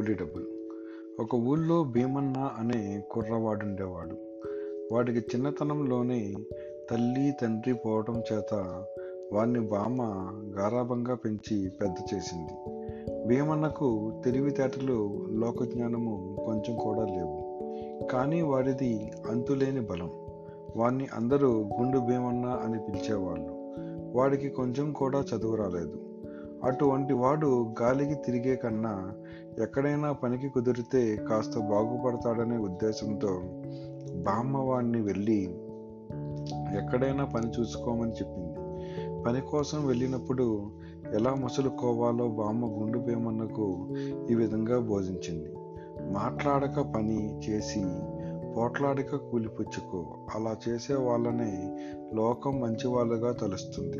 కూలీ డబ్బులు. ఒక ఊళ్ళో భీమన్న అనే కుర్రవాడు ఉండేవాడు వాడికి చిన్నతనంలోనే తల్లి తండ్రి పోవటం చేత వాడిని బామ్మ గారాభంగా పెంచి పెద్ద చేసింది. భీమన్నకు తెలివితేటలు లోకజ్ఞానము కొంచెం కూడా లేవు. కానీ వాడిది అంతులేని బలం. వాణ్ణి అందరూ గుండు భీమన్న అని పిలిచేవాళ్ళు. వాడికి కొంచెం కూడా చదువు రాలేదు. అటువంటి వాడు గాలికి తిరిగే కన్నా ఎక్కడైనా పనికి కుదిరితే కాస్త బాగుపడతాడనే ఉద్దేశంతో బామ్మ వాడిని వెళ్ళి ఎక్కడైనా పని చూసుకోమని చెప్పింది. పని కోసం వెళ్ళినప్పుడు ఎలా మసులుకోవాలో బామ్మ గుండు భీమన్నకు ఈ విధంగా బోధించింది. మాట్లాడక పని చేసి పోట్లాడక కూలిపుచ్చుకో. అలా చేసే వాళ్ళనే లోకం మంచివాళ్ళుగా తలుస్తుంది.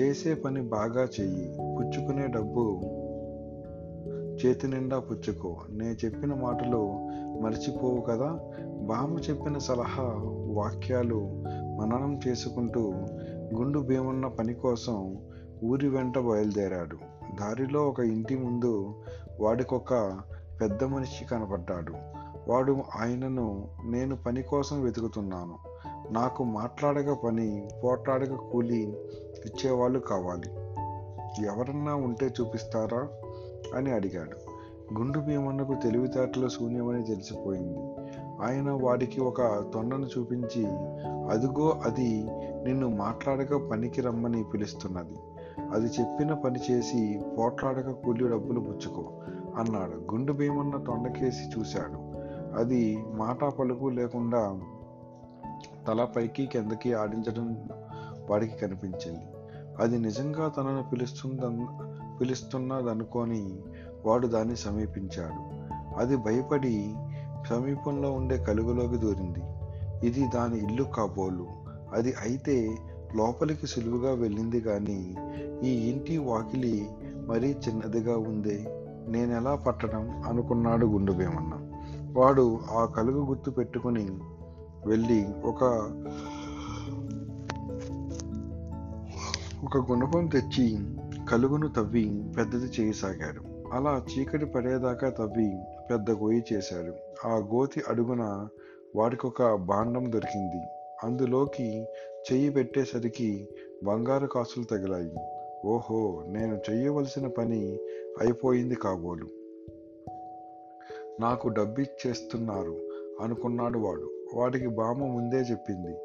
చేసే పని బాగా చెయ్యి. పుచ్చుకునే డబ్బు చేతి నిండా పుచ్చుకో. నే చెప్పిన మాటలు మర్చిపోవు కదా. బామ్మ చెప్పిన సలహా వాక్యాలు మననం చేసుకుంటూ గుండు భీమన్న పని కోసం ఊరి వెంట బయలుదేరాడు. దారిలో ఒక ఇంటి ముందు వాడికొక పెద్ద మనిషి కనపడ్డాడు. వాడు ఆయనను నేను పని కోసం వెతుకుతున్నాను. నాకు మాట్లాడక పని పోట్లాడక కూలి ఇచ్చేవాళ్ళు కావాలి. ఎవరన్నా ఉంటే చూపిస్తారా? అని అడిగాడు. గుండు భీమన్నకు తెలివితేటలు శూన్యమని తెలిసిపోయింది. ఆయన వాడికి ఒక తొండను చూపించి అదిగో అది నిన్ను మాట్లాడక పనికి రమ్మని పిలుస్తున్నది. అది చెప్పిన పని చేసి పోట్లాడక కూలి డబ్బులు పుచ్చుకో అన్నాడు. గుండు భీమన్న తొండకేసి చూశాడు. అది మాట పలుకు లేకుండా తల పైకి కిందకి ఆడించడం వాడికి కనిపించింది. అది నిజంగా తనను పిలుస్తుంద పిలుస్తున్నదనుకొని వాడు దాన్ని సమీపించాడు. అది భయపడి సమీపంలో ఉండే కలుగులోకి దూరింది. ఇది దాని ఇల్లు కాబోలు. అది అయితే లోపలికి సులువుగా వెళ్ళింది కానీ ఈ ఇంటి వాకిలి మరీ చిన్నదిగా ఉందే. నేనెలా పట్టడం? అనుకున్నాడు గుండుభీమన్న. వాడు ఆ కలుగు గుర్తు పెట్టుకుని వెళ్ళి ఒక ఒక గుణపం తెచ్చి కలుగును తవ్వి పెద్దది చేయసాగాడు అలా చీకటి పడేదాకా తవ్వి పెద్ద గోయి చేశాడు ఆ గోతి అడుగున వాడికొక భాండం దొరికింది. అందులోకి చెయ్యి పెట్టేసరికి బంగారు కాసులు తగిలాయి. ఓహో నేను చెయ్యవలసిన పని అయిపోయింది కాబోలు. నాకు డబ్బిచ్చేస్తున్నారు అనుకున్నాడు వాడు. వాడికి బామ్మ ముందే చెప్పింది.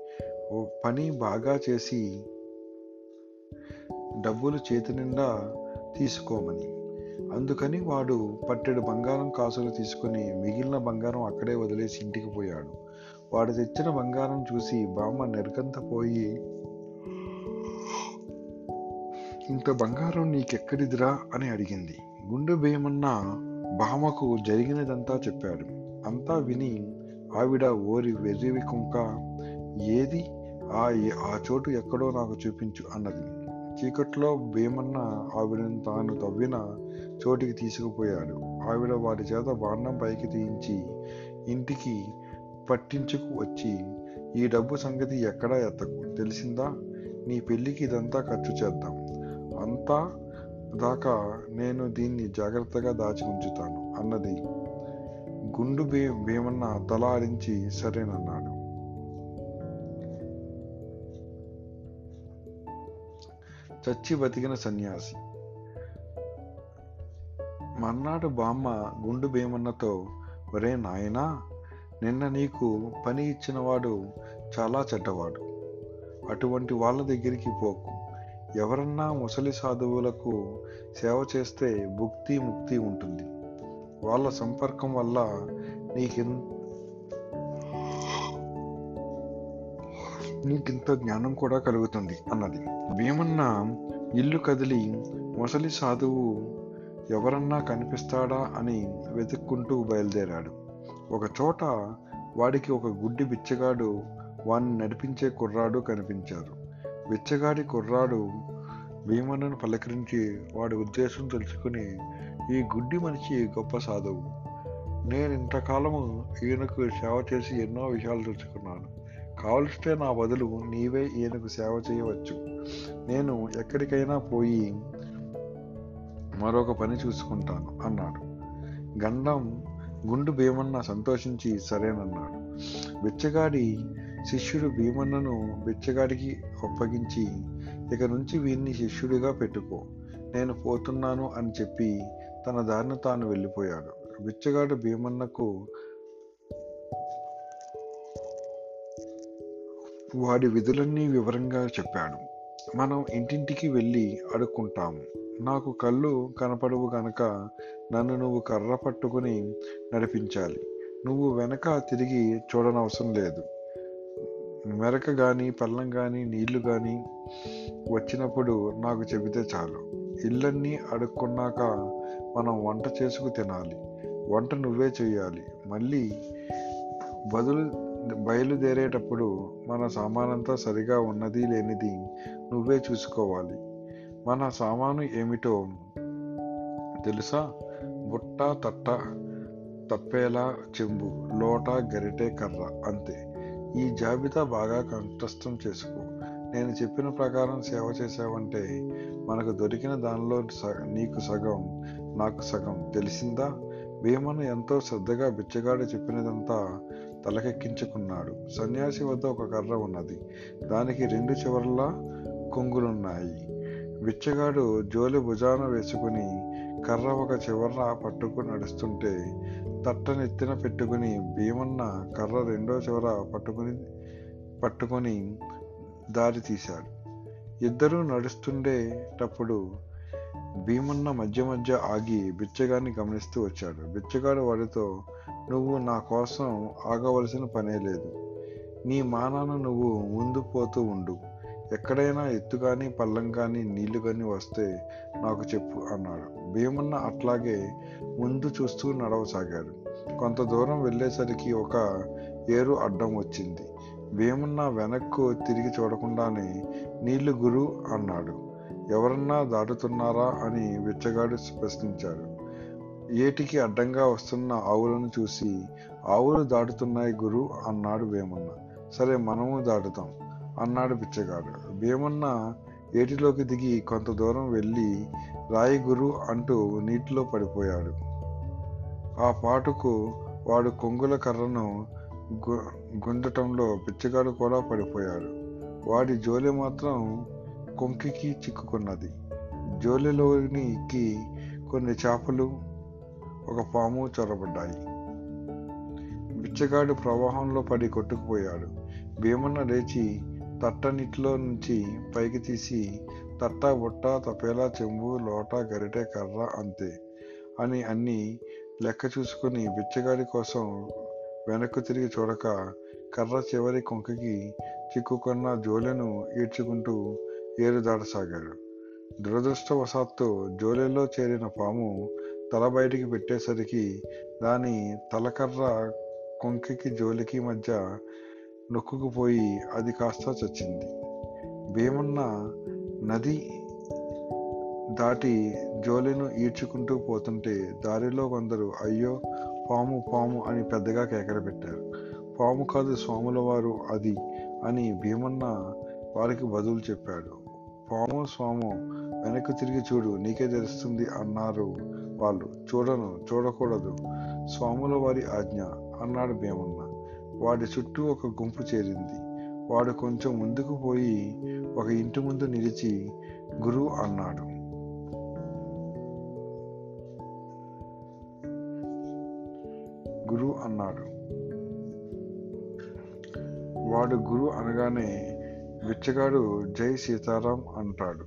ఓ పని బాగా చేసి డబ్బులు చేతి నిండా తీసుకోమని. అందుకని వాడు పట్టెడు బంగారం కాసులు తీసుకుని మిగిలిన బంగారం అక్కడే వదిలేసి ఇంటికి పోయాడు. వాడు తెచ్చిన బంగారం చూసి బామ్మ నెరకంతపోయి ఇంత బంగారం నీకెక్కడిదిరా? అని అడిగింది. గుండు భీమన్న బామకు జరిగినదంతా చెప్పాడు. అంతా విని ఆవిడ ఓరి వెర్రివి కుంక ఏది? ఆ ఆ చోటు ఎక్కడో నాకు చూపించు అన్నది. చీకట్లో భీమన్న ఆవిడని తాను తవ్విన చోటికి తీసుకుపోయాడు. ఆవిడ వారి చేత బాండం పైకి తీయించి ఇంటికి పట్టించుకు వచ్చి ఈ డబ్బు సంగతి ఎక్కడా ఎత్తకు తెలిసిందా? నీ పెళ్ళికి ఇదంతా ఖర్చు చేద్దాం. అంతా దాకా నేను దీన్ని జాగ్రత్తగా దాచి ఉంచుతాను అన్నది. గుండు భీ భీమన్న తల ఆడించి సరేనన్నాడు చచ్చి బతికిన సన్యాసి. మర్నాడు బామ్మ గుండు భీమన్నతో ఒరే నాయనా నిన్న నీకు పని ఇచ్చినవాడు చాలా చెడ్డవాడు. అటువంటి వాళ్ళ దగ్గరికి పోకు. ఎవరన్నా ముసలి సాధువులకు సేవ చేస్తే భుక్తి ముక్తి ఉంటుంది. వాళ్ళ సంపర్కం వల్ల నీకెన్ నీకింత జ్ఞానం కూడా కలుగుతుంది అన్నది. భీమన్న ఇల్లు కదిలి ముసలి సాధువు ఎవరన్నా కనిపిస్తాడా అని వెతుక్కుంటూ బయలుదేరాడు. ఒక చోట వాడికి ఒక గుడ్డి బిచ్చగాడు వాణ్ణి నడిపించే కుర్రాడు కనిపించారు. బిచ్చగాడి కుర్రాడు భీమన్నను పలకరించి వాడి ఉద్దేశం తెలుసుకుని ఈ గుడ్డి మనిషి గొప్ప సాధువు. నేను ఇంతకాలము ఈయనకు సేవ చేసి ఎన్నో విషయాలు తెలుసుకున్నాను. కావలిస్తే నా బదులు నీవే ఈయనకు సేవ చేయవచ్చు. నేను ఎక్కడికైనా పోయి మరొక పని చూసుకుంటాను అన్నాడు. గండం గుండు భీమన్న సంతోషించి సరేనన్నాడు. బిచ్చగాడి శిష్యుడు భీమన్నను బిచ్చగాడికి అప్పగించి ఇక నుంచి వీన్ని శిష్యుడిగా పెట్టుకో నేను పోతున్నాను అని చెప్పి తన దారిని తాను వెళ్ళిపోయాడు. బిచ్చగాడు భీమన్నకు వాడి విధులన్నీ వివరంగా చెప్పాడు. మనం ఇంటింటికి వెళ్ళి అడుక్కుంటాము నాకు కళ్ళు కనపడవు గనక నన్ను నువ్వు కర్ర పట్టుకుని నడిపించాలి. నువ్వు వెనక తిరిగి చూడనవసరం లేదు. మెరక కానీ పల్లం కానీ నీళ్ళు కానీ వచ్చినప్పుడు నాకు చెబితే చాలు. ఇళ్ళన్నీ అడుక్కున్నాక మనం వంట చేసుకు తినాలి. వంట నువ్వే చేయాలి. మళ్ళీ బదులు బయలుదేరేటప్పుడు మన సామానంతా సరిగా ఉన్నది లేనిది నువ్వే చూసుకోవాలి. మన సామాను ఏమిటో తెలుసా? బుట్ట తట్ట తప్పేలా చెంబు లోట గరిటె కర్ర అంతే. ఈ జాబితా బాగా కంఠస్థం చేసుకో. నేను చెప్పిన ప్రకారం సేవ చేసావంటే మనకు దొరికిన దానిలో స- నీకు సగం నాకు సగం తెలిసిందా? భీమను ఎంతో శ్రద్ధగా బిచ్చగాడు చెప్పినదంతా తలకెక్కించుకున్నాడు. సన్యాసి వద్ద ఒక కర్ర ఉన్నది. దానికి రెండు చివర్లా కొంగులున్నాయి. బిచ్చగాడు జోలి భుజాన వేసుకుని కర్ర ఒక చివర పట్టుకుని నడుస్తుంటే తట్టనెత్తిన పెట్టుకుని భీమన్న కర్ర రెండో చివర పట్టుకుని పట్టుకొని దారి తీశాడు. ఇద్దరూ నడుస్తుండేటప్పుడు భీమన్న మధ్య మధ్య ఆగి బిచ్చగాన్ని గమనిస్తూ వచ్చాడు. బిచ్చగాడు వాడితో నువ్వు నా కోసం ఆగవలసిన పనే లేదు. నీ మానాన నువ్వు ముందు పోతూ ఉండు. ఎక్కడైనా ఎత్తు కానీ పల్లం కానీ నీళ్ళు కానీ వస్తే నాకు చెప్పు అన్నాడు. భీమన్న అట్లాగే ముందు చూస్తూ నడవసాగాడు. కొంత దూరం వెళ్ళేసరికి ఒక ఏరు అడ్డం వచ్చింది. భీమన్న వెనక్కు తిరిగి చూడకుండానే నీళ్ళు గురు అన్నాడు. ఎవరన్నా దాటుతున్నారా అని బిచ్చగాడు ప్రశ్నించాడు. ఏటికి అడ్డంగా వస్తున్న ఆవులను చూసి ఆవులు దాటుతున్నాయి గురు అన్నాడు భీమన్న సరే మనము దాటుతాం అన్నాడు బిచ్చగాడు భీమన్న ఏటిలోకి దిగి కొంత దూరం వెళ్ళి రాయి గురు అంటూ నీటిలో పడిపోయాడు. ఆ పాటుకు వాడు కొంగుల కర్రను గుంజటంలో పిచ్చగాడు కూడా పడిపోయాడు. వాడి జోలి మాత్రం కొంకికి చిక్కుకున్నది. జోలిలోనికి కొన్ని చేపలు ఒక పాము చొరబడ్డాయి. బిచ్చగాడు ప్రవాహంలో పడి కొట్టుకుపోయాడు. భీమన్న లేచి తట్ట నీటిలో నుంచి పైకి తీసి తట్ట బుట్ట తపేలా చెంబు లోట గరిటె కర్ర అంతే అని అన్ని లెక్క చూసుకుని బిచ్చగాడి కోసం వెనక్కు తిరిగి చూడక కర్ర చివరి కొంకకి చిక్కుకున్న జోలెను ఈడ్చుకుంటూ ఏరు దాటసాగాడు దురదృష్టవశాత్తు జోలెలో చేరిన పాము తల బయటికి పెట్టేసరికి దాని తలకర్ర కొంకికి జోలికి మధ్య నొక్కుకుపోయి అది కాస్త చచ్చింది. భీమన్న నది దాటి జోలెను ఈడ్చుకుంటూ పోతుంటే దారిలో కొందరు అయ్యో పాము పాము అని పెద్దగా కేకర పెట్టారు. పాము కాదు స్వాముల వారు అది అని భీమన్న వారికి బదులు చెప్పాడు. పాము స్వాము వెనక్కి తిరిగి చూడు నీకే తెలుస్తుంది అన్నారు వాళ్ళు. చూడను చూడకూడదు. స్వాముల వారి ఆజ్ఞ అన్నాడు భీమన్న. వాడి చుట్టూ ఒక గుంపు చేరింది. వాడు కొంచెం ముందుకు పోయి ఒక ఇంటి ముందు నిలిచి గురువు అన్నాడు. గురువు అన్నాడు. వాడు గురువు అనగానే బిచ్చగాడు జై సీతారాం అంటాడు.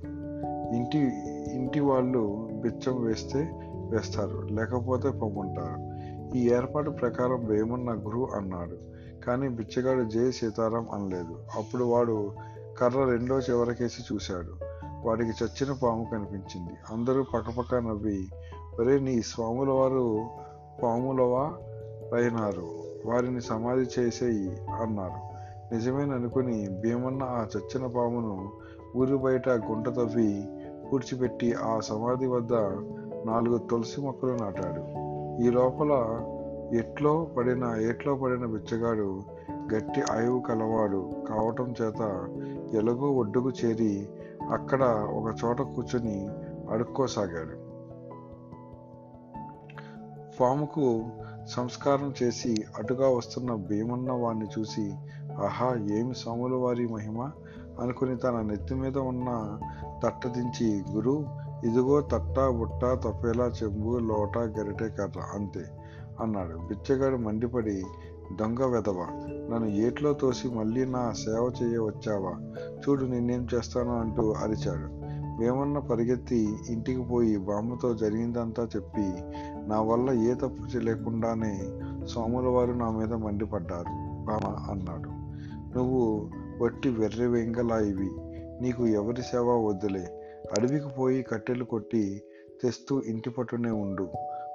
ఇంటి ఇంటి వాళ్ళు బిచ్చం వేస్తే వేస్తారు లేకపోతే పొమ్మంటారు. ఈ ఏర్పాటు ప్రకారం వేమన్న గురు అన్నాడు. కానీ బిచ్చగాడు జై సీతారాం అనలేదు. అప్పుడు వాడు కర్ర రెండో చివరకేసి చూశాడు. వాడికి చచ్చిన పాము కనిపించింది. అందరూ పక్కపక్క నవ్వి ఒరే నీ స్వాముల వారు పాములవా? అయినారు వారిని సమాధి చేసేయి అన్నారు. నిజమేననుకుని భీమన్న ఆ చచ్చిన పామును ఊరి బయట గుంట తవ్వి పూడ్చిపెట్టి ఆ సమాధి వద్ద నాలుగు తులసి మొక్కలు నాటాడు. ఈ లోపల ఎట్లో పడిన ఏట్లో పడిన బిచ్చగాడు గట్టి ఆయువు కలవాడు కావటం చేత ఎలుగు ఒడ్డుకు చేరి అక్కడ ఒక చోట కూర్చొని అడుక్కోసాగాడు. పాముకు సంస్కారం చేసి అటుగా వస్తున్న భీమన్న వాణ్ణి చూసి ఆహా ఏమి సాముల వారి మహిమ? అనుకుని తన నెత్తి మీద ఉన్న తట్ట దించి గురు ఇదిగో తట్ట బుట్ట తప్పేలా చెంబు లోట గరిటె కర్ర అంతే అన్నాడు. బిచ్చగాడు మండిపడి దొంగ వెధవ నన్ను ఏట్లో తోసి మళ్ళీ నా సేవ చేయ వచ్చావా? చూడు నేనేం చేస్తాను అంటూ అరిచాడు. వేమన్న పరిగెత్తి ఇంటికి పోయి బామ్మతో జరిగిందంతా చెప్పి నా వల్ల ఏ తప్పు లేకుండానే సోముల వారు నా మీద మండిపడ్డారు బామ అన్నాడు. నువ్వు వట్టి వెర్రి వెంగలాయివి నీకు ఎవరి సేవ వద్దులే. అడవికి పోయి కట్టెలు కొట్టి తెస్తూ ఇంటి పట్టునే ఉండు.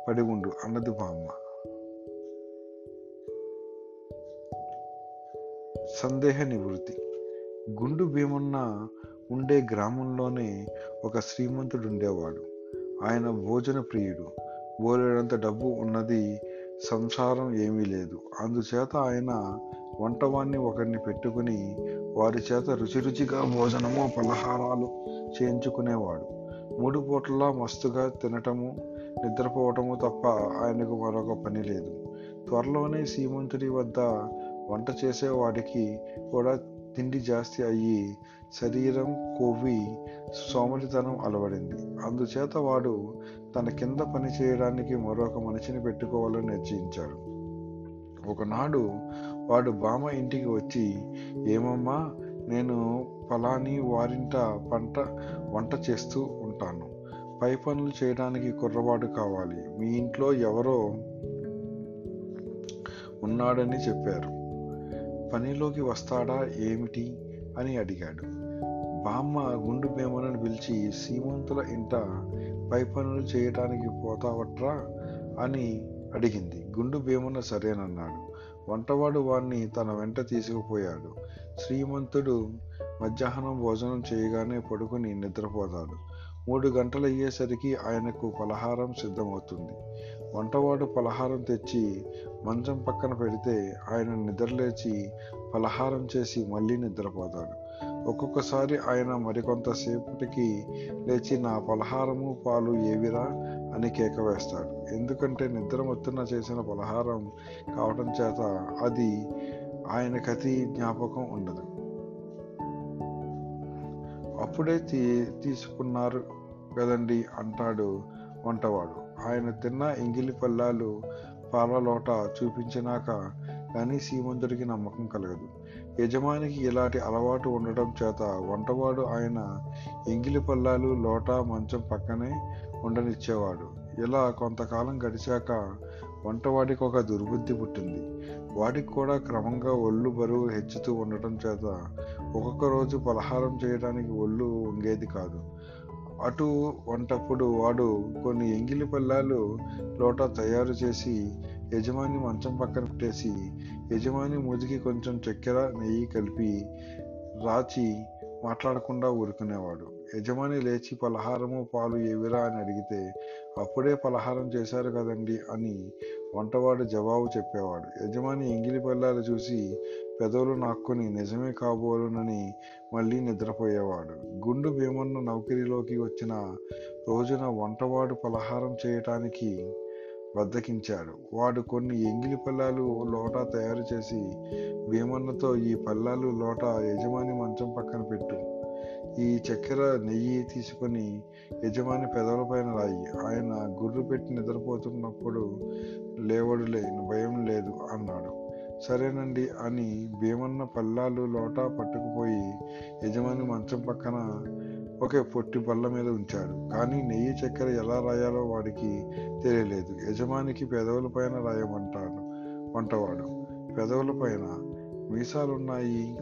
పడి ఉండు అన్నది బామ్మ సందేహ నివృత్తి. గుండు భీమన్న ఉండే గ్రామంలోనే ఒక శ్రీమంతుడు ఉండేవాడు ఆయన భోజన ప్రియుడు. బోలెడంత డబ్బు ఉన్నది సంసారం ఏమీ లేదు. అందుచేత ఆయన వంటవాన్ని ఒకరిని పెట్టుకుని వారి చేత రుచి రుచిగా భోజనము పలహారాలు చేయించుకునేవాడు. మూడు పూటలా మస్తుగా తినటము నిద్రపోవటము తప్ప ఆయనకు మరొక పని లేదు. త్వరలోనే సీమంతుడి వద్ద వంట చేసేవాడికి కూడా తిండి జాస్తి అయ్యి శరీరం కొవ్వి సోమరితనం అలవడింది. అందుచేత వాడు తన కింద పని చేయడానికి మరొక మనిషిని పెట్టుకోవాలని నిశ్చయించాడు. ఒకనాడు వాడు బామ్మ ఇంటికి వచ్చి ఏమమ్మా నేను ఫలాని వారింట పంట వంట చేస్తూ ఉంటాను. పై పనులు చేయడానికి కుర్రవాడు కావాలి. మీ ఇంట్లో ఎవరో ఉన్నాడని చెప్పారు. పనిలోకి వస్తాడా ఏమిటి? అని అడిగాడు. బామ్మ గుండు భీమనని పిలిచి సీమంతుల ఇంట పై పనులు చేయటానికి పోతావట్రా? అని అడిగింది. గుండు భీమన సరేనన్నాడు. వంటవాడు వాణ్ణి తన వెంట తీసుకుపోయాడు. శ్రీమంతుడు మధ్యాహ్నం భోజనం చేయగానే పడుకుని నిద్రపోతాడు. మూడు గంటలు అయ్యేసరికి ఆయనకు పలహారం సిద్ధమవుతుంది. వంటవాడు పలహారం తెచ్చి మంచం పక్కన పెడితే ఆయన నిద్రలేచి పలహారం చేసి మళ్ళీ నిద్రపోతాడు. ఒక్కొక్కసారి ఆయన మరికొంతసేపటికి లేచి నా పలహారము పాలు ఏవిరా? అని కేక వేస్తాడు. ఎందుకంటే నిద్ర మొత్తున చేసిన పలహారం కావటం చేత అది ఆయనకతి జ్ఞాపకం ఉండదు. అప్పుడే తీ తీసుకున్నారు కదండి అంటాడు వంటవాడు. ఆయన తిన్న ఎంగిలి పల్లాలు పాలలోట చూపించినాక కానీ సీమంతుడికి నమ్మకం కలగదు. యజమానికి ఇలాంటి అలవాటు ఉండటం చేత వంటవాడు ఆయన ఎంగిలి పల్లాలు లోట మంచం పక్కనే ఉండనిచ్చేవాడు. ఇలా కొంతకాలం గడిచాక వంటవాడికి ఒక దుర్బుద్ధి పుట్టింది. వాడికి కూడా క్రమంగా ఒళ్ళు బరువు హెచ్చుతూ ఉండటం చేత ఒక్కొక్క రోజు పలహారం చేయడానికి ఒళ్ళు వంగేది కాదు. అటు వంటప్పుడు వాడు కొన్ని ఎంగిలి పల్లాలు లోట తయారు చేసి యజమాని మంచం పక్కన పెట్టేసి యజమాని ముదికి కొంచెం చక్కెర నెయ్యి కలిపి రాచి మాట్లాడకుండా ఊరుకునేవాడు. యజమాని లేచి పలహారము పాలు ఏవిరా? అని అడిగితే అప్పుడే పలహారం చేశారు కదండి అని వంటవాడు జవాబు చెప్పేవాడు. యజమాని ఎంగిలి పల్లాలు చూసి పెదవులు నాక్కుని నిజమే కాబోలునని మళ్ళీ నిద్రపోయేవాడు. గుండు భీమన్న నౌకరీలోకి వచ్చిన రోజున వంటవాడు పలహారం చేయటానికి బద్దకించాడు వాడు కొన్ని ఎంగిలి పల్లాలు లోట తయారు చేసి భీమన్నతో ఈ పల్లాలు లోట యజమాని మంచం పక్కన పెట్టు. ఈ చక్కెర నెయ్యి తీసుకొని యజమాని పెదవులపైన రాయి ఆయన గుర్రు పెట్టి నిద్రపోతున్నప్పుడు లేవడులే భయం లేదు అన్నాడు. సరేనండి అని భీమన్న పల్లాలు లోట పట్టుకుపోయి యజమాని మంచం పక్కన ఒకే పొట్టి బల్ల మీద ఉంచాడు. కానీ నెయ్యి చక్కెర ఎలా రాయాలో వాడికి తెలియలేదు. యజమానికి పెదవుల పైన రాయమంటాడు వంటవాడు పెదవుల పైన మీసాలున్నాయి.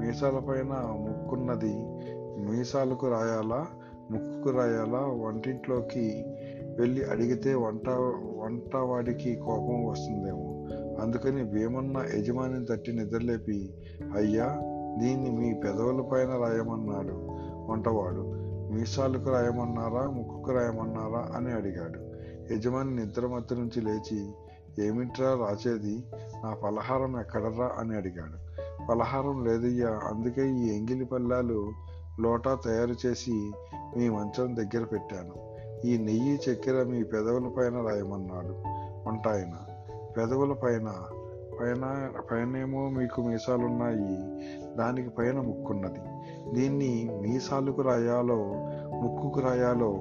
మీసాల పైన ముక్కున్నది. మీసాలకు రాయాలా? ముక్కుకు రాయాలా? వంటింట్లోకి వెళ్ళి అడిగితే వంట వంటవాడికి కోపం వస్తుందేమో. అందుకని భీమన్న యజమానిని తట్టి నిద్రలేపి అయ్యా దీన్ని మీ పెదవుల పైన రాయమన్నాడు. వంటవాడు మీసాలకు రాయమన్నారా ముక్కుకు రాయమన్నారా అని అడిగాడు. యజమాని నిద్రమత్తు నుంచి లేచి ఏమిట్రా రాచేది నా పలహారం ఎక్కడరా అని అడిగాడు. పలహారం లేదయ్యా అందుకే ఈ ఎంగిలి పల్లాలు లోటా తయారు చేసి మీ మంచం దగ్గర పెట్టాను. ఈ నెయ్యి చక్కెర మీ పెదవుల పైన రాయమన్నాడు. వంట ఆయన పెదవుల పైన పైన పైనేమో మీకు మీసాలున్నాయి. దానికి పైన ముక్కున్నది. దీన్ని మీసాలకు రాయాలో ముక్కుకు రాయాలో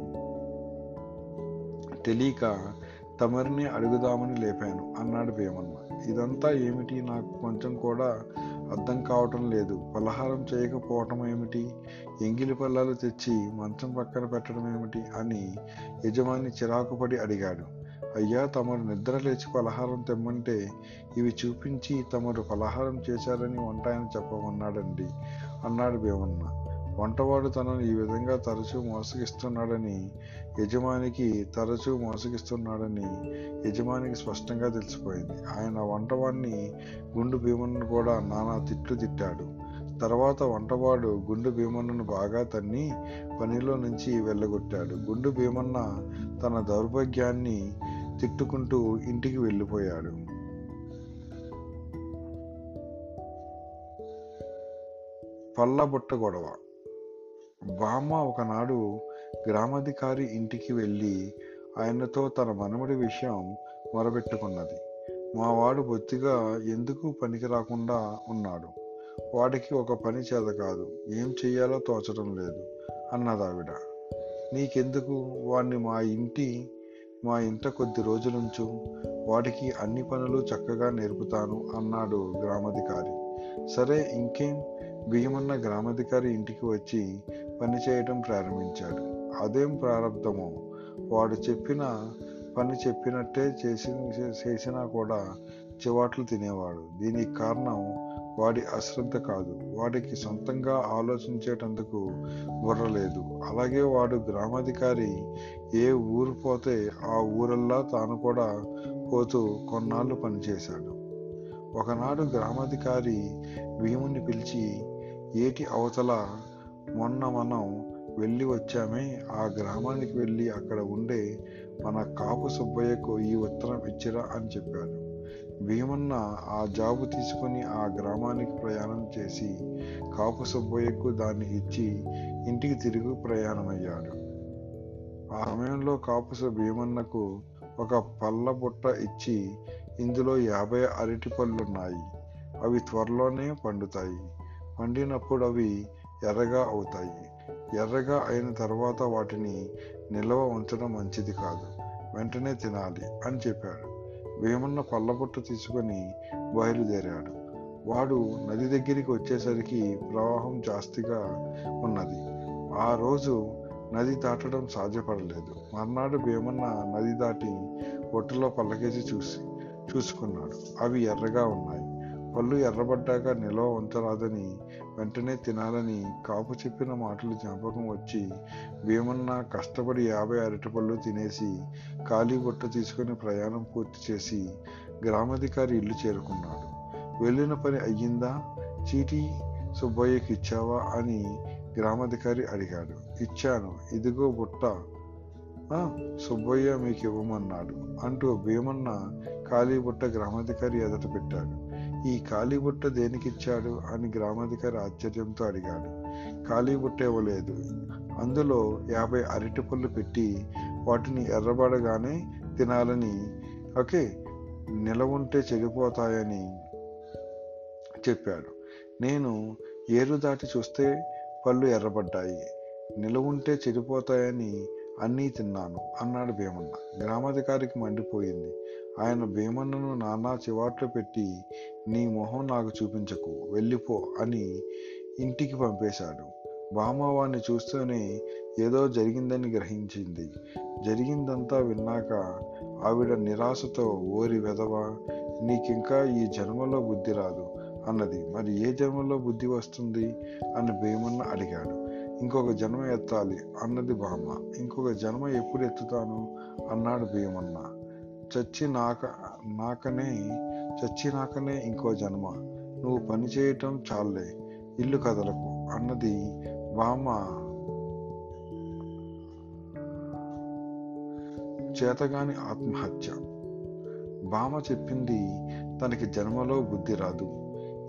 తెలియక తమరిని అడుగుదామని లేపాను అన్నాడు భీమన్న ఇదంతా ఏమిటి? నాకు కొంచెం కూడా అర్థం కావటం లేదు. పలహారం చేయకపోవటం ఏమిటి? ఎంగిలి పళ్ళాలు తెచ్చి మంచం పక్కన పెట్టడం ఏమిటి? అని యజమాని చిరాకుపడి అడిగాడు. అయ్యా తమరు నిద్ర లేచి పలహారం తెమ్మంటే ఇవి చూపించి తమరు పలహారం చేశారని వంట ఆయన చెప్పమన్నాడండి. అన్నాడు భీమన్న. వంటవాడు తనను ఈ విధంగా తరచూ మోసగిస్తున్నాడని యజమానికి తరచూ మోసగిస్తున్నాడని యజమానికి స్పష్టంగా తెలిసిపోయింది. ఆయన వంటవాడిని గుండు భీమన్ను కూడా నానా తిట్లు తిట్టాడు. తర్వాత వంటవాడు గుండు భీమన్నను బాగా తన్ని పనిలో నుంచి వెళ్ళగొట్టాడు. గుండు భీమన్న తన దౌర్భాగ్యాన్ని తిట్టుకుంటూ ఇంటికి వెళ్ళిపోయాడు. పల్లబుట్ట గొడవ. బామ్మ ఒకనాడు గ్రామాధికారి ఇంటికి వెళ్ళి ఆయనతో తన మనమడి విషయం మొరబెట్టుకున్నది మా వాడు బొత్తిగా ఎందుకు పనికి రాకుండా ఉన్నాడు? వాడికి ఒక పని చేత కాదు ఏం చెయ్యాలో తోచడం లేదు అన్నదావిడ. నీకెందుకు? వాడిని మా ఇంటి మా ఇంట కొద్ది రోజులుంచు వాడికి అన్ని పనులు చక్కగా నేర్పుతాను అన్నాడు గ్రామాధికారి. సరే ఇంకేం? బియ్యమన్న గ్రామాధికారి ఇంటికి వచ్చి పని చేయటం ప్రారంభించాడు. అదేం ప్రారంభమో? వాడు చెప్పిన పని చెప్పినట్టే చేసి చేసినా కూడా చివాట్లు తినేవాడు. దీనికి కారణం వాడి అశ్రద్ధ కాదు. వాడికి సొంతంగా ఆలోచించేటందుకు బుర్ర లేదు. అలాగే వాడు గ్రామాధికారి ఏ ఊరు పోతే ఆ ఊరల్లా తాను కూడా పోతూ కొన్నాళ్ళు పనిచేశాడు. ఒకనాడు గ్రామాధికారి భీముని పిలిచి ఏటి అవతల? మొన్న మనం వెళ్ళి వచ్చామే. ఆ గ్రామానికి వెళ్ళి అక్కడ ఉండే మన కాపు సుబ్బయ్యకు ఈ ఉత్తరం ఇచ్చిరా అని చెప్పాడు. భీమన్న ఆ జాబు తీసుకుని ఆ గ్రామానికి ప్రయాణం చేసి కాపు సుబ్బయ్యకు దాన్ని ఇచ్చి ఇంటికి తిరిగి ప్రయాణమయ్యాడు. ఆ సమయంలో కాపు భీమన్నకు ఒక పళ్ళ బుట్ట ఇచ్చి ఇందులో యాభై అరటి పళ్ళున్నాయి. అవి త్వరలోనే పండుతాయి. పండినప్పుడు అవి ఎర్రగా అవుతాయి. ఎర్రగా అయిన తర్వాత వాటిని నిల్వ ఉంచడం మంచిది కాదు. వెంటనే తినాలి అని చెప్పాడు. భీమన్న పళ్ళబుట్ట తీసుకొని బయలుదేరాడు. వాడు నది దగ్గరికి వచ్చేసరికి ప్రవాహం జాస్తిగా ఉన్నది. ఆ రోజు నది దాటడం సాధ్యపడలేదు. మర్నాడు భీమన్న నది దాటి ఒట్టులో పల్లకేసి చూసి చూసుకున్నాడు. అవి ఎర్రగా ఉన్నాయి. పళ్ళు ఎర్రబడ్డాక నిల్వ ఉంచరాదని వెంటనే తినాలని కాపు చెప్పిన మాటలు జ్ఞాపకం వచ్చి భీమన్న కష్టపడి యాభై అరటిపళ్ళు తినేసి ఖాళీ బుట్ట తీసుకుని ప్రయాణం పూర్తి చేసి గ్రామాధికారి ఇల్లు చేరుకున్నాడు. వెళ్ళిన పని అయ్యిందా? చీటీ సుబ్బయ్యకి ఇచ్చావా? అని గ్రామాధికారి అడిగాడు. ఇచ్చాను. ఇదిగో బుట్ట. సుబ్బయ్య మీకు ఇవ్వమన్నాడు అంటూ భీమన్న ఖాళీ బుట్ట గ్రామాధికారి ఎదట పెట్టాడు. ఈ ఖాళీ బుట్ట దేనికిచ్చాడు అని గ్రామాధికారి ఆశ్చర్యంతో అడిగాడు. ఖాళీ బుట్ట ఇవ్వలేదు అందులో యాభై అరటి పళ్ళు పెట్టి వాటిని ఎర్రబడగానే తినాలని. ఓకే నిలవుంటే చెడిపోతాయని చెప్పాడు. నేను ఏరు దాటి చూస్తే పళ్ళు ఎర్రబడ్డాయి. నిలవుంటే చెడిపోతాయని అన్నీ తిన్నాను అన్నాడు భీమన్న. గ్రామాధికారికి మండిపోయింది. ఆయన భీమన్నను నానా చివాట్లు పెట్టి నీ మొహం నాకు చూపించకు వెళ్ళిపో అని ఇంటికి పంపేశాడు. బామ్మ చూస్తూనే ఏదో జరిగిందని గ్రహించింది. జరిగిందంతా విన్నాక ఆవిడ నిరాశతో ఓరి వెధవ నీకింకా ఈ జన్మలో బుద్ధి రాదు అన్నది. మరి ఏ జన్మలో బుద్ధి వస్తుంది? అని భీమన్న అడిగాడు. ఇంకొక జన్మ ఎత్తాలి అన్నది బామ్మ ఇంకొక జన్మ ఎప్పుడు ఎత్తుతాను అన్నాడు భీమన్న. చచ్చి నాక నాకనే చచ్చి నాకనే ఇంకో జన్మ. నువ్వు పని చేయటం చాలే ఇల్లు కదలకు అన్నది బామ్మ చేతగాని ఆత్మహత్య. బామ చెప్పింది తనకి జన్మలో బుద్ధి రాదు.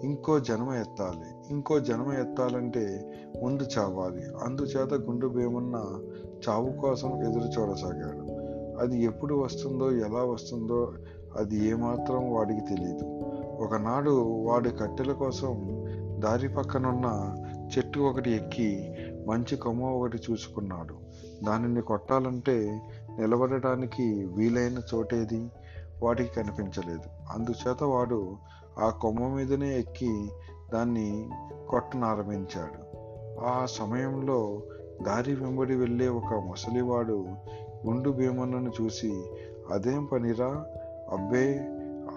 ఇంకో జన్మ ఎత్తాలి ఇంకో జన్మ ఎత్తాలంటే ముందు చావాలి. అందుచేత గుండు భీమన్న చావు కోసం ఎదురు చూడసాగాడు. అది ఎప్పుడు వస్తుందో ఎలా వస్తుందో అది ఏమాత్రం వాడికి తెలియదు ఒకనాడు వాడి కట్టెల కోసం దారి పక్కనున్న చెట్టు ఒకటి ఎక్కి మంచి కొమ్మ ఒకటి చూసుకున్నాడు. దానిని కొట్టాలంటే నిలబడటానికి వీలైన చోటేది వాడికి కనిపించలేదు. అందుచేత వాడు ఆ కొమ్మ మీదనే ఎక్కి దాన్ని కొట్టనారంభించాడు. ఆ సమయంలో దారి వెంబడి వెళ్ళే ఒక ముసలివాడు గుండు భీమన్నను చూసి అదేం పనిరా? అబ్బే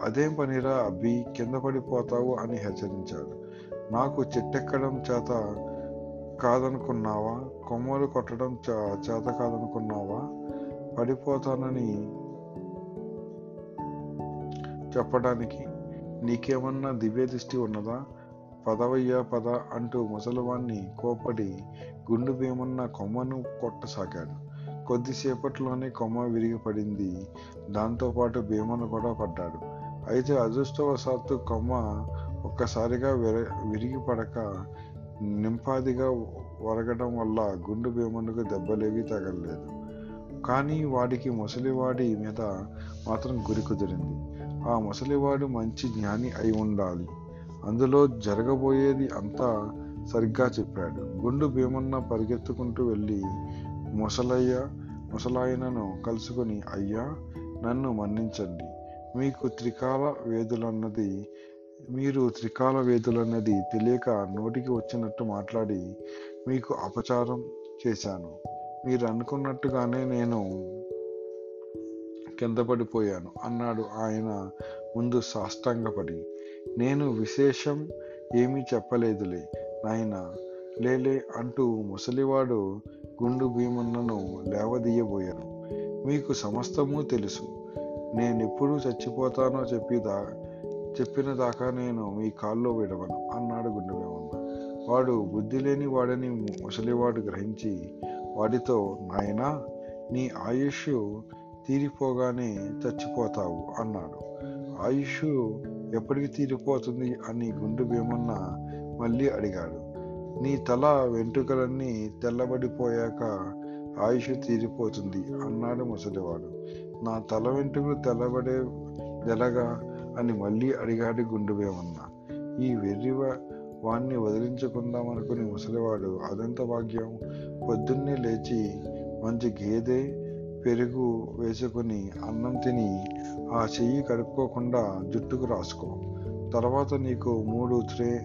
అదేం పనిరా? అబ్బి కింద పడిపోతావు అని హెచ్చరించాడు. నాకు చెట్టెక్కడం చేత కాదనుకున్నావా? కొమ్మలు కొట్టడం చా- చేత కాదనుకున్నావా? పడిపోతానని చెప్పడానికి నీకేమన్నా దివ్య దృష్టి ఉన్నదా? పదవయ్యా పద అంటూ ముసలివాణ్ణి కోపడి గుండు భీమన్న కొమ్మను కొట్టసాగాడు. కొద్దిసేపట్లోనే కొమ్మ విరిగి పడింది దాంతోపాటు భీమన్న కూడా పడ్డాడు. అయితే అదృష్టవశాత్తు కొమ్మ ఒక్కసారిగా విర విరిగి పడక నింపాదిగా వరగడం వల్ల గుండు భీమన్నకు దెబ్బలేవి తగలలేదు. కానీ వాడికి ముసలివాడి మీద మాత్రం గురి కుదిరింది. ఆ ముసలివాడు మంచి జ్ఞాని అయి ఉండాలి. అందులో జరగబోయేది అంతా సరిగ్గా చెప్పాడు. గుండు భీమన్న పరిగెత్తుకుంటూ వెళ్ళి ముసలయ్య ముసలాయనను కలుసుకొని అయ్యా నన్ను మన్నించండి. మీకు త్రికాల వేదులన్నది మీరు త్రికాల వేదులన్నది తెలియక నోటికి వచ్చినట్టు మాట్లాడి మీకు అపచారం చేశాను. మీరు అనుకున్నట్టుగానే నేను కింద పడిపోయాను అన్నాడు ఆయన ముందు సాష్టాంగపడి. నేను విశేషం ఏమీ చెప్పలేదులే నాయన. లేలే అంటూ ముసలివాడు గుండు భీమన్నను లేవదీయబోయాను. మీకు సమస్తము తెలుసు. నేనెప్పుడు చచ్చిపోతానో చెప్పిదా చెప్పిన దాకా నేను మీ కాల్లో విడవను అన్నాడు గుండు భీమన్న వాడు బుద్ధి లేని వాడని ముసలివాడు గ్రహించి వాడితో నాయనా నీ ఆయుష్ తీరిపోగానే చచ్చిపోతావు అన్నాడు. ఆయుష్ ఎప్పటికి తీరిపోతుంది అని గుండు భీమన్న మళ్ళీ అడిగాడు. నీ తల వెంట్రుకలన్నీ తెల్లబడిపోయాక ఆయుష్ తీరిపోతుంది అన్నాడు ముసలివాడు. నా తల వెంట్రుకలు తెల్లబడే తెలగా అని మళ్ళీ అడిగాడు గుండు భీమన్న ఈ వెర్రి వాణ్ణి వదిలించుకుందామనుకుని ముసలివాడు అదంత భాగ్యం. పొద్దున్నే లేచి మంచి గేదె పెరుగు వేసుకుని అన్నం తిని ఆ చెయ్యి కడుక్కోకుండా జుట్టుకు రాసుకో. తర్వాత నీకు మూడు త్రే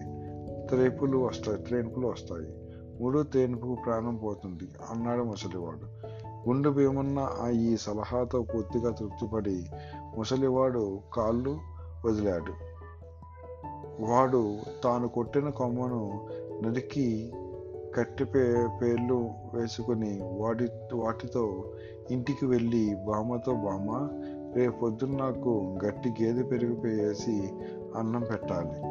త్రేపులు వస్తాయి త్రేనుపులు వస్తాయి. మూడు తేనుపు ప్రాణం పోతుంది అన్నాడు ముసలివాడు. గుండు భీమన్న ఆ ఈ సలహాతో పూర్తిగా తృప్తిపడి ముసలివాడు కాళ్ళు వదిలాడు. వాడు తాను కొట్టిన కొమ్మను నరికి కట్టి పే పేర్లు వేసుకుని వాటి వాటితో ఇంటికి వెళ్ళి బామ్మతో బామ్మ రేపొద్దున నాకు గట్టి గేదె పెరిగిపోయేసి అన్నం పెట్టాలి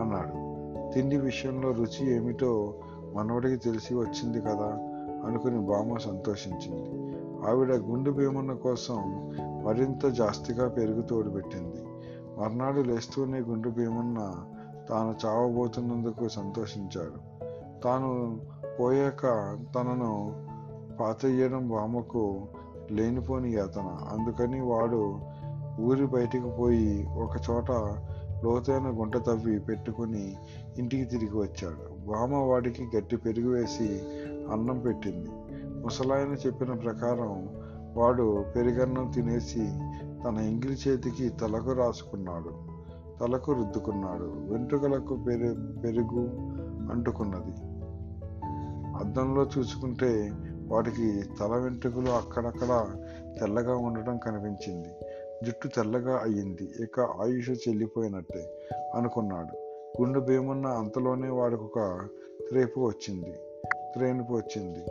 అన్నాడు. తిండి విషయంలో రుచి ఏమిటో మనవడికి తెలిసి వచ్చింది కదా అనుకుని బామ్మ సంతోషించింది. ఆవిడ గుండు భీమన్న కోసం మరింత జాస్తిగా పెరుగు తోడుపెట్టింది మర్నాడు లేస్తూనే గుండు భీమన్న తాను చావబోతున్నందుకు సంతోషించాడు. తాను పోయాక తనను పాతయ్యడం బామ్మకు లేనిపోని యాతన. అందుకని వాడు ఊరి బయటికి పోయి ఒక చోట లోతైన గుంట తవ్వి పెట్టుకుని ఇంటికి తిరిగి వచ్చాడు. బామ వాడికి గట్టి పెరుగు వేసి అన్నం పెట్టింది. ముసలాయన చెప్పిన ప్రకారం వాడు పెరుగన్నం తినేసి తన ఎంగిలి చేతికి తలకు రాసుకున్నాడు. తలకు రుద్దుకున్నాడు. వెంట్రుకలకు పెరు పెరుగు అంటుకున్నది. అద్దంలో చూసుకుంటే వాటికి తల వెంట్రుకలు అక్కడక్కడ తెల్లగా ఉండటం కనిపించింది. జుట్టు తెల్లగా అయ్యింది. ఇక ఆయుష్ చెల్లిపోయినట్టే అనుకున్నాడు. గుండు భీమన్న అంతలోనే వాడికి ఒక త్రేపు వచ్చింది. త్రేనుపు వచ్చింది.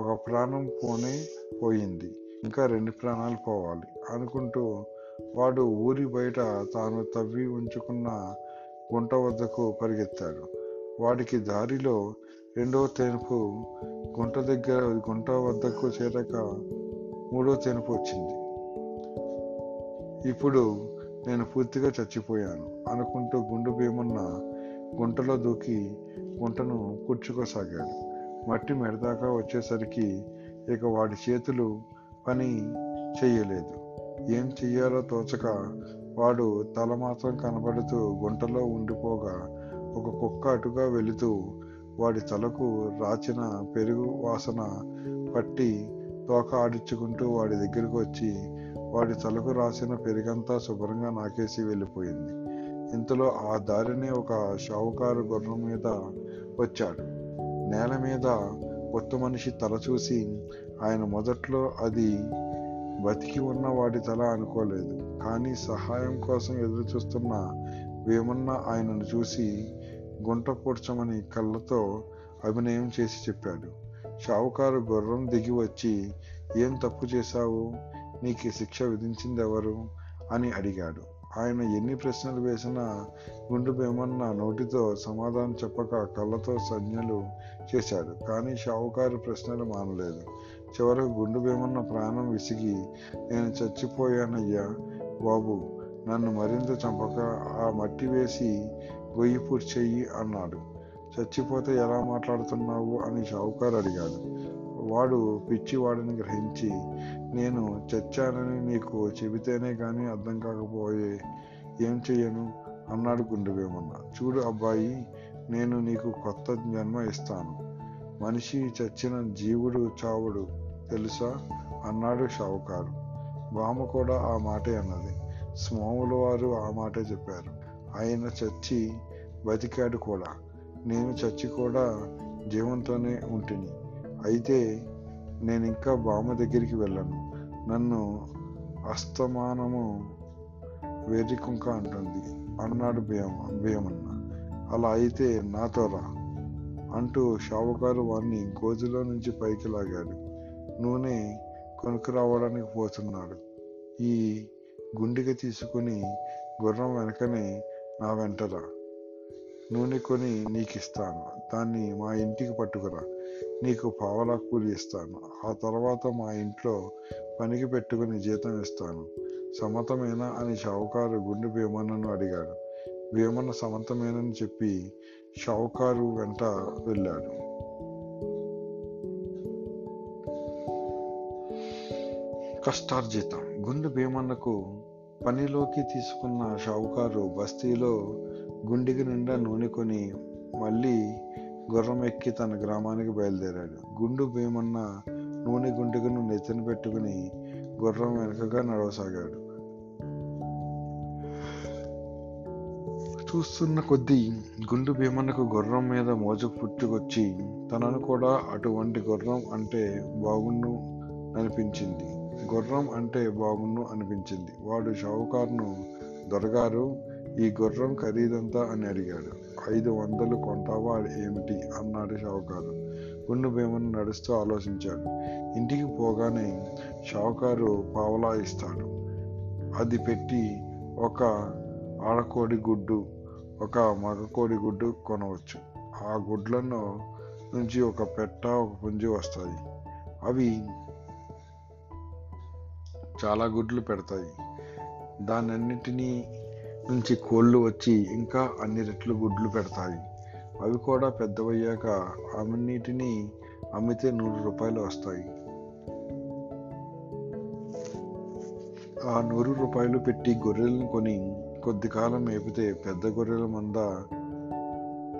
ఒక ప్రాణం పోనే పోయింది. ఇంకా రెండు ప్రాణాలు పోవాలి అనుకుంటూ వాడు ఊరి బయట తాను తవ్వి ఉంచుకున్న గుంట వద్దకు పరిగెత్తాడు. వాడికి దారిలో రెండవ తేనుపు గుంట దగ్గర గుంట వద్దకు చేరక మూడో తెనుపు వచ్చింది ఇప్పుడు నేను పూర్తిగా చచ్చిపోయాను అనుకుంటూ గుండు భీమున్న గుంటలో దూకి గుంటను పుచ్చుకోసాగాడు మట్టి మెడదాకా వచ్చేసరికి ఇక వాడి చేతులు పని చెయ్యలేదు ఏం చెయ్యాలో తోచక వాడు తల మాత్రం కనబడుతూ గుంటలో ఉండిపోగా ఒక కుక్క అటుగా వెళుతూ వాడి తలకు రాచిన పెరుగు వాసన పట్టి తోక ఆడించుకుంటూ వాడి దగ్గరకు వచ్చి వాడి తలకు రాసిన పెరుగంతా శుభ్రంగా నాకేసి వెళ్ళిపోయింది. ఇంతలో ఆ దారిని ఒక షావుకారు గుర్రం మీద వచ్చాడు. నేల మీద కొత్త మనిషి తల చూసి ఆయన మొదట్లో అది బతికి ఉన్న వాడి తల అనుకోలేదు. కానీ సహాయం కోసం ఎదురు చూస్తున్న వేమన్న ఆయనను చూసి గుంట పూడ్చమని కళ్ళతో అభినయం చేసి చెప్పాడు. షావుకారు గుర్రం దిగి వచ్చి ఏం తప్పు చేశావు? నీకు శిక్ష విధించింది ఎవరు అని అడిగాడు. ఆయన ఎన్ని ప్రశ్నలు వేసినా గుండు భీమన్న నోటితో సమాధానం చెప్పక కళ్ళతో సంజ్ఞలు చేశాడు. కానీ షావుకారు ప్రశ్నలు మానలేదు. చివరకు గుండు భీమన్న ప్రాణం విసిగి నేను చచ్చిపోయానయ్యా బాబు నన్ను మరింత చంపక ఆ మట్టి వేసి గొయ్యి చెయ్యి అన్నాడు. చచ్చిపోతే ఎలా మాట్లాడుతున్నావు అని షావుకారు అడిగాడు. వాడు పిచ్చివాడిని గ్రహించి నేను చచ్చానని నీకు చెబితేనే కానీ అర్థం కాకపోయే ఏం చెయ్యను? అన్నాడు గుండెవేమన్న. చూడు అబ్బాయి నేను నీకు కొత్త జన్మ ఇస్తాను. మనిషి చచ్చిన జీవుడు చావుడు తెలుసా? అన్నాడు షావుకారు. బామ్మ కూడా ఆ మాటే అన్నది. స్వాముల వారు ఆ మాటే చెప్పారు. ఆయన చచ్చి బతికాడు కూడా. నేను చచ్చి కూడా జీవంతోనే ఉంటిని. అయితే నేను ఇంకా బామ్మ దగ్గరికి వెళ్ళను. నన్ను అస్తమానము వేదికుంక అంటుంది. అన్నాడు భీమ భీమన్న. అలా అయితే నాతో రా అంటూ షావుకారు వాణ్ణి గోజులో నుంచి పైకి లాగాడు. నూనె కొనుక్కు రావడానికి పోతున్నాడు. ఈ గుండిగ తీసుకుని గుర్రం వెనకనే నా వెంటరా. నూనె కొని నీకు ఇస్తాను దాన్ని మా ఇంటికి పట్టుకురా. నీకు పావలా కూలి ఇస్తాను. ఆ తర్వాత మా ఇంట్లో పనికి పెట్టుకుని జీతం ఇస్తాను. సమతమేనా అని షావుకారు గుండె భీమన్నను అడిగాడు. భీమన్న సమతమేనని చెప్పి షావుకారు వెంట వెళ్ళాడు. కష్టార్జితం. గుండె భీమన్నకు పనిలోకి తీసుకున్న షావుకారు బస్తీలో గుండెకి నిండా నూనె కొని మళ్ళీ గుర్రం ఎక్కి తన గ్రామానికి బయలుదేరాడు. గుండు భీమన్న నూనె గుండెకును నెత్తిన పెట్టుకుని గుర్రం వెనుకగా నడవసాగాడు. చూస్తున్న కొద్దీ గుండు భీమన్నకు గుర్రం మీద మోజు పుట్టుకొచ్చి తనను కూడా అటువంటి గుర్రం అంటే బాగుండు అనిపించింది. గుర్రం అంటే బాగుండు అనిపించింది. వాడు షావుకారును దొరగారు ఈ గుర్రం ఖరీదంతా అని అడిగాడు. ఐదు వందలు కొంటావా ఏమిటి? అన్నాడు షావుకారు. గుండు భీమను నడుస్తూ ఆలోచించాడు. ఇంటికి పోగానే షావుకారు పావలా ఇస్తాడు. అది పెట్టి ఒక ఆడకోడి గుడ్డు ఒక మగ కోడి గుడ్డు కొనవచ్చు. ఆ గుడ్లను నుంచి ఒక పెట్ట ఒక పుంజి వస్తాయి. అవి చాలా గుడ్లు పెడతాయి. దానన్నిటినీ నుంచి కోళ్ళు వచ్చి ఇంకా అన్ని రెట్లు గుడ్లు పెడతాయి. అవి కూడా పెద్దవయ్యాక అన్నిటినీ అమ్మితే నూరు రూపాయలు వస్తాయి. ఆ నూరు రూపాయలు పెట్టి గొర్రెలను కొని కొద్ది కాలం మేపితే పెద్ద గొర్రెల మంద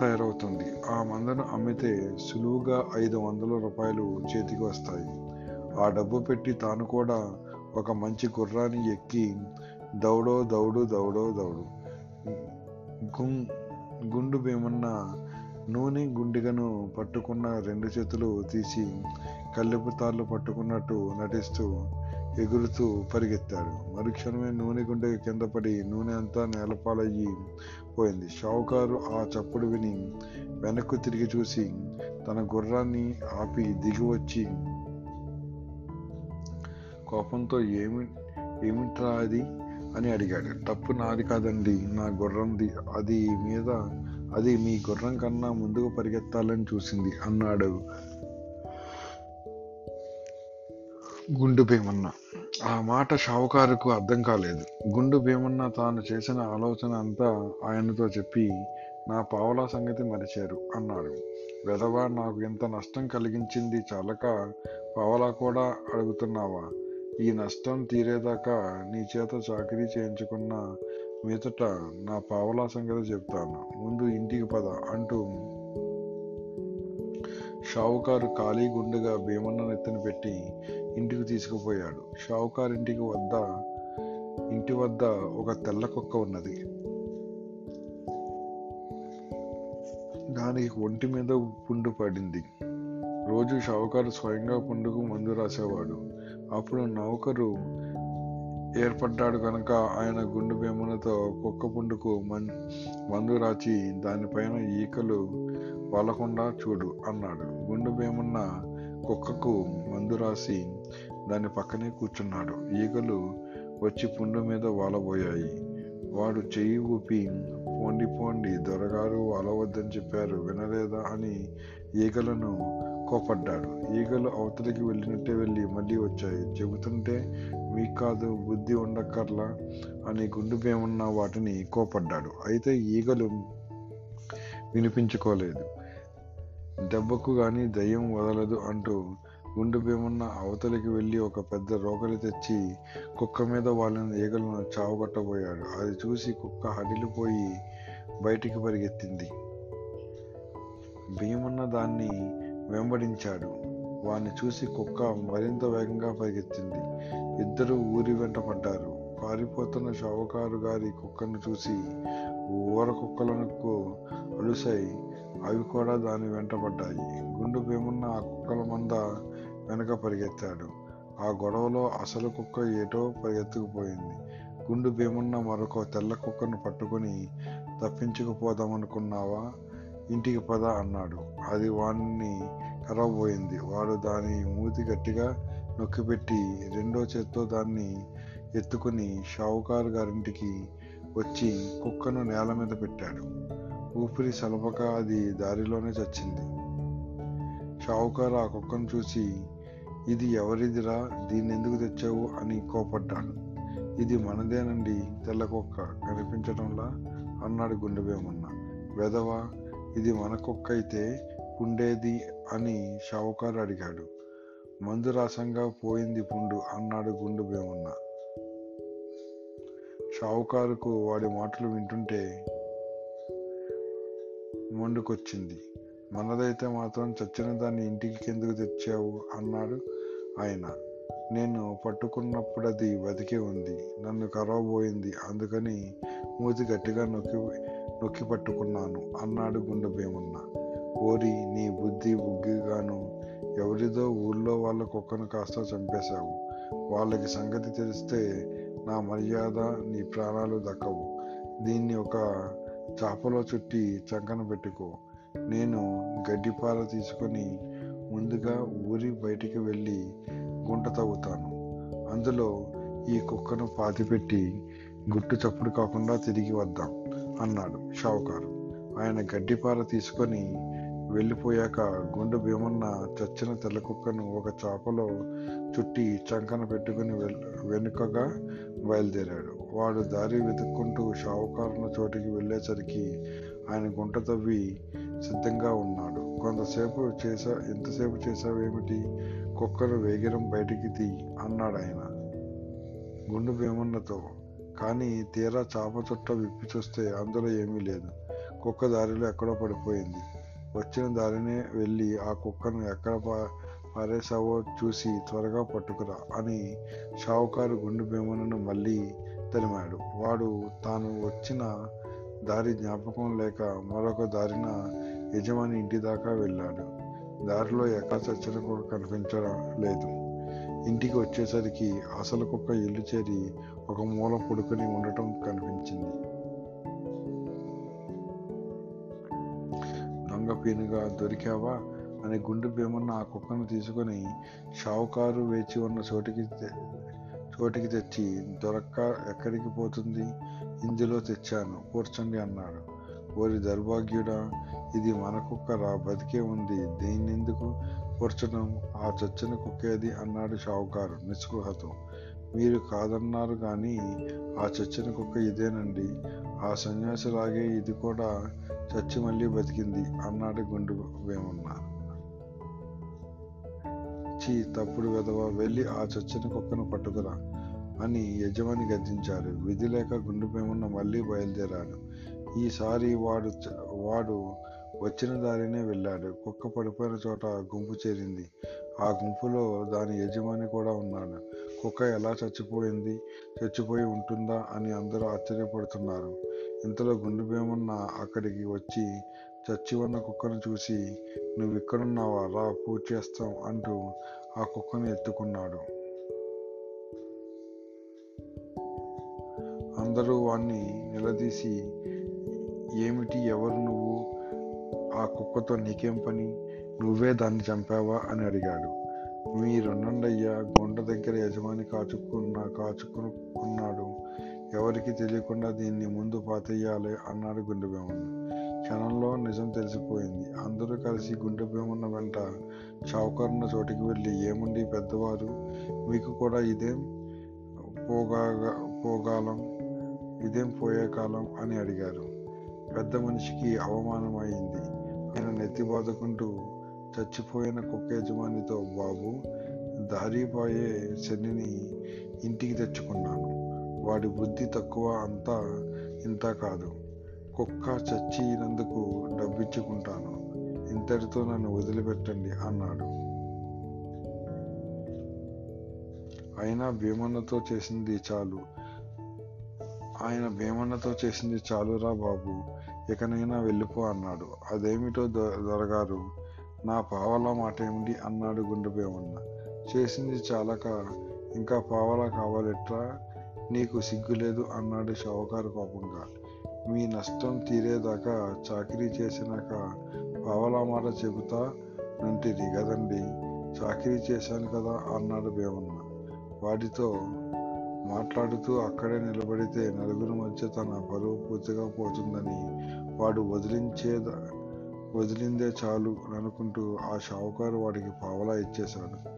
తయారవుతుంది. ఆ మందను అమ్మితే సులువుగా ఐదు వందల రూపాయలు చేతికి వస్తాయి. ఆ డబ్బు పెట్టి తాను కూడా ఒక మంచి గుర్రాన్ని ఎక్కి దౌడో దౌడు దౌడో దౌడు. గుం గుండు భీమన్న నూనె గుండిగను పట్టుకున్న రెండు చేతులు తీసి కల్లెపు తాళ్ళు పట్టుకున్నట్టు నటిస్తూ ఎగురుతూ పరిగెత్తాడు. మరుక్షణమే నూనె గుండె కింద పడి నూనె అంతా నేలపాలయ్యి పోయింది. షావుకారు ఆ చప్పుడు విని వెనక్కు తిరిగి చూసి తన గుర్రాన్ని ఆపి దిగి వచ్చి కోపంతో ఏమి ఏమిట్రా అది అని అడిగాడు. తప్పు నాది కాదండి నా గుర్రంది. అది మీద అది మీ గుర్రం కన్నా ముందుకు పరిగెత్తాలని చూసింది అన్నాడు. గుండు భీమన్న. ఆ మాట షావుకారుకు అర్థం కాలేదు. గుండు భీమన్న తాను చేసిన ఆలోచన అంతా ఆయనతో చెప్పి నా పావలా సంగతి మరిచారు అన్నాడు. వెధవా నాకు ఎంత నష్టం కలిగించింది చాలక పావలా కూడా అడుగుతున్నావా? ఈ నష్టం తీరేదాకా నీ చేత చాకరీ చేయించుకున్న మీదట నా పావలా సంగతి చెప్తాను. ముందు ఇంటికి పద అంటూ షావుకారు ఖాళీ గుండెగా భీమన్న నెత్తిన పెట్టి ఇంటికి తీసుకుపోయాడు. షావుకారు ఇంటికి వద్ద ఇంటి వద్ద ఒక తెల్ల కుక్క ఉన్నది. దానికి ఒంటి మీద పుండు పడింది. రోజు షావుకారు స్వయంగా పుండుకు మందు రాసేవాడు. అప్పుడు నౌకరు ఏర్పడ్డాడు కనుక ఆయన గుండు భీములతో కుక్క పుండుకు మన్ మందు రాచి దానిపైన ఈకలు వాలకుండా చూడు అన్నాడు. గుండు భీమన్న కుక్కకు మందు రాసి దాని పక్కనే కూర్చున్నాడు. ఈగలు వచ్చి పుండు మీద వాలబోయాయి. వాడు చెయ్యి ఊపి పోండి పోండి దొరగారు వాలవద్దని చెప్పారు. వినలేదా అని ఈగలను కోపడ్డాడు ఈగలు అవతలికి వెళ్ళినట్టే వెళ్ళి మళ్ళీ వచ్చాయి. చెబుతుంటే మీకు కాదు బుద్ధి ఉండక్కర్లా అని గుండు భీమన్న వాటిని కోపడ్డాడు అయితే ఈగలు వినిపించుకోలేదు. దెబ్బకు కానీ దయ్యం వదలదు అంటూ గుండు భీమన్న అవతలికి వెళ్ళి ఒక పెద్ద రోకలి తెచ్చి కుక్క మీద వాళ్ళని ఈగలను చావగొట్టబోయాడు. అది చూసి కుక్క హడిలిపోయి బయటికి పరిగెత్తింది. భీమన్న దాన్ని వెంబడించాడు. వాణ్ణి చూసి కుక్క మరింత వేగంగా పరిగెత్తింది. ఇద్దరు ఊరి వెంట పడ్డారు. పారిపోతున్న షావుకారు గారి కుక్కను చూసి ఊర కుక్కలకు అలుసై అవి కూడా దాని వెంట పడ్డాయి. గుండు భీమున్న ఆ కుక్కల మంద వెనక పరిగెత్తాడు. ఆ గొడవలో అసలు కుక్క ఏటో పరిగెత్తుకుపోయింది. గుండు భీమున్న మరొక తెల్ల కుక్కను పట్టుకుని తప్పించుకుపోదామనుకున్నావా? ఇంటికి పద అన్నాడు. అది వాణ్ణి కరవబోయింది. వాడు దాని మూతి గట్టిగా నొక్కిపెట్టి రెండో చేత్తో దాన్ని ఎత్తుకుని షావుకారు గారింటికి వచ్చి కుక్కను నేల మీద పెట్టాడు. ఊపిరి సలపక అది దారిలోనే చచ్చింది. షావుకారు ఆ కుక్కను చూసి ఇది ఎవరిదిరా? దీన్ని ఎందుకు తెచ్చావు? అని కోపడ్డాడు. ఇది మనదేనండి తెల్ల కుక్క. కనిపించడంలా అన్నాడు గుండెబేమన్న వెదవా? ఇది మన కుక్క అయితే పుండేది అని షావుకారు అడిగాడు. మందు రాసంగా పోయింది పుండు అన్నాడు గుండు భీమన్న షావుకారుకు వాడి మాటలు వింటుంటే మండుకొచ్చింది. మనదైతే మాత్రం చచ్చిన దాన్ని ఇంటికి కిందకు తెచ్చావు అన్నాడు ఆయన. నేను పట్టుకున్నప్పుడు అది బతికే ఉంది. నన్ను కరవబోయింది. అందుకని మూతి గట్టిగా నొక్కి నొక్కి పట్టుకున్నాను. అన్నాడు గుండె భీమన్న. ఓరి నీ బుద్ధి బుగ్గిగాను ఎవరిదో ఊళ్ళో వాళ్ళ కుక్కను కాస్త చంపేశావు. వాళ్ళకి సంగతి తెలిస్తే నా మర్యాద నీ ప్రాణాలు దక్కవు. దీన్ని ఒక చాపలో చుట్టి చంకన పెట్టుకో. నేను గడ్డిపార తీసుకొని ముందుగా ఊరి బయటికి వెళ్ళి గుంట తవ్వుతాను. అందులో ఈ కుక్కను పాతిపెట్టి గుట్టు చప్పుడు కాకుండా తిరిగి వద్దాం అన్నాడు షావుకారు. ఆయన గడ్డిపార తీసుకొని వెళ్ళిపోయాక గుండు భీమన్న చచ్చిన తెల్ల కుక్కను ఒక చాపలో చుట్టి చంకన పెట్టుకుని వెనుకగా బయలుదేరాడు. వాడు దారి వెతుక్కుంటూ షావుకారున్న చోటికి వెళ్ళేసరికి ఆయన గుంట తవ్వి సిద్ధంగా ఉన్నాడు. కొంతసేపు చేసా ఎంతసేపు చేసావేమిటి? కుక్కను వేగిరం బయటికి తీ అన్నాడు ఆయన. గుండు భీమన్నతో కానీ తీరా చాప చుట్ట విప్పి చూస్తే అందులో ఏమీ లేదు. కుక్క దారిలో ఎక్కడో పడిపోయింది. వచ్చిన దారినే వెళ్ళి ఆ కుక్కను ఎక్కడ పారేసావో చూసి త్వరగా పట్టుకురా అని షావుకారు గుండు భీమన్నను మళ్ళీ తరిమాడు. వాడు తాను వచ్చిన దారి జ్ఞాపకం లేక మరొక దారిన యజమాని ఇంటి దాకా వెళ్ళాడు. దారిలో ఎక్కడ చచ్చిన కుక్క కనిపించడం లేదు ఇంటికి వచ్చేసరికి అసలు కుక్క ఇల్లు చేరి ఒక మూల పడుకొని ఉండటం కనిపించింది. దొంగ పీనుగా దొరికావా? అని గుండు భీమన్న ఆ కుక్కను తీసుకొని షావుకారు వేచి ఉన్న చోటికి చోటికి తెచ్చి దొరక్క ఎక్కడికి పోతుంది? ఇందులో తెచ్చాను కూర్చోండి అన్నాడు. ఓరి దౌర్భాగ్యుడా ఇది మన కుక్క రా బతికే ఉంది. దీన్నెందుకు కూర్చడం ఆ చచ్చని కుక్కేది అన్నాడు షావుకారు నిస్పృహతో. మీరు కాదన్నారు కానీ ఆ చచ్చిన కుక్క ఇదేనండి. ఆ సన్యాసిలాగే ఇది కూడా చచ్చి మళ్ళీ బతికింది అన్నాడు గుండు వేమన్న. చీ తప్పుడు విధవ వెళ్ళి ఆ చచ్చిన కుక్కను పట్టుకురా అని యజమాని గద్దించారు. విధి లేక గుండు వేమన్న మళ్ళీ బయలుదేరాడు. ఈసారి వాడు వాడు వచ్చిన దారినే వెళ్ళాడు. కుక్క పడిపోయిన చోట గుంపు చేరింది. ఆ గుంపులో దాని యజమాని కూడా ఉన్నాడు. కుక్క ఎలా చచ్చిపోయింది? చచ్చిపోయి ఉంటుందా? అని అందరూ ఆశ్చర్యపడుతున్నారు. ఇంతలో గుండు భీమన్న అక్కడికి వచ్చి చచ్చి ఉన్న కుక్కను చూసి నువ్వు ఇక్కడున్నావా రా పూజ చేస్తాం అంటూ ఆ కుక్కను ఎత్తుకున్నాడు. అందరూ వాణ్ణి నిలదీసి ఏమిటి? ఎవరు నువ్వు? ఆ కుక్కతో నీకేం పని? నువ్వే దాన్ని చంపావా? అని అడిగాడు. మీరుండయ్యా గుండ దగ్గర యజమాని కాచుకున్న కాచుకున్నాడు. ఎవరికి తెలియకుండా దీన్ని ముందు పాతేయాలి అన్నాడు గుండె భీమన్న క్షణంలో నిజం తెలిసిపోయింది. అందరూ కలిసి గుండె భీమన్న వెంట చౌకర్న చోటికి వెళ్ళి ఏముండి పెద్దవారు? మీకు కూడా ఇదేం పోగా పోగాలం? ఇదేం పోయే కాలం అని అడిగారు. పెద్ద మనిషికి అవమానమైంది. ఆయన నెత్తి బాదుకుంటూ చచ్చిపోయిన కుక్క యజమానితో బాబు దారిపోయే శనిని ఇంటికి తెచ్చుకున్నాను. వాడి బుద్ధి తక్కువ అంతా ఇంత కాదు. కుక్క చచ్చినందుకు డబ్బిచ్చుకుంటాను. ఇంతటితో నన్ను వదిలిపెట్టండి అన్నాడు. అయినా భీమన్నతో చేసింది చాలు. ఆయన భీమన్నతో చేసింది చాలురా బాబు. ఇకనైనా వెళ్ళిపో అన్నాడు. అదేమిటో దొరగారు నా పావలా మాట ఏమిటి అన్నాడు గుండెపేమన్న చేసింది చాలక ఇంకా పావలా కావాలెట్రా? నీకు సిగ్గు లేదు అన్నాడు షావుకారు కోపంగా. మీ నష్టం తీరేదాకా చాకరీ చేసినాక పావలా మాట చెబుతా? నంటిది కదండి చాకరీ చేశాను కదా? అన్నాడు భీమన్న వాటితో మాట్లాడుతూ అక్కడే నిలబడితే నలుగురి మధ్య తన పరువు పూర్తిగా పోతుందని వాడు వదిలించేద వదిలిందే చాలు అనుకుంటూ ఆ షావుకారు వాడికి పావలా ఇచ్చేశాడు.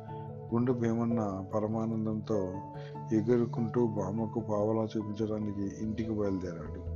గుండు భీమన్న పరమానందంతో ఎగురుకుంటూ బామ్మకు పావలా చూపించడానికి ఇంటికి బయలుదేరాడు.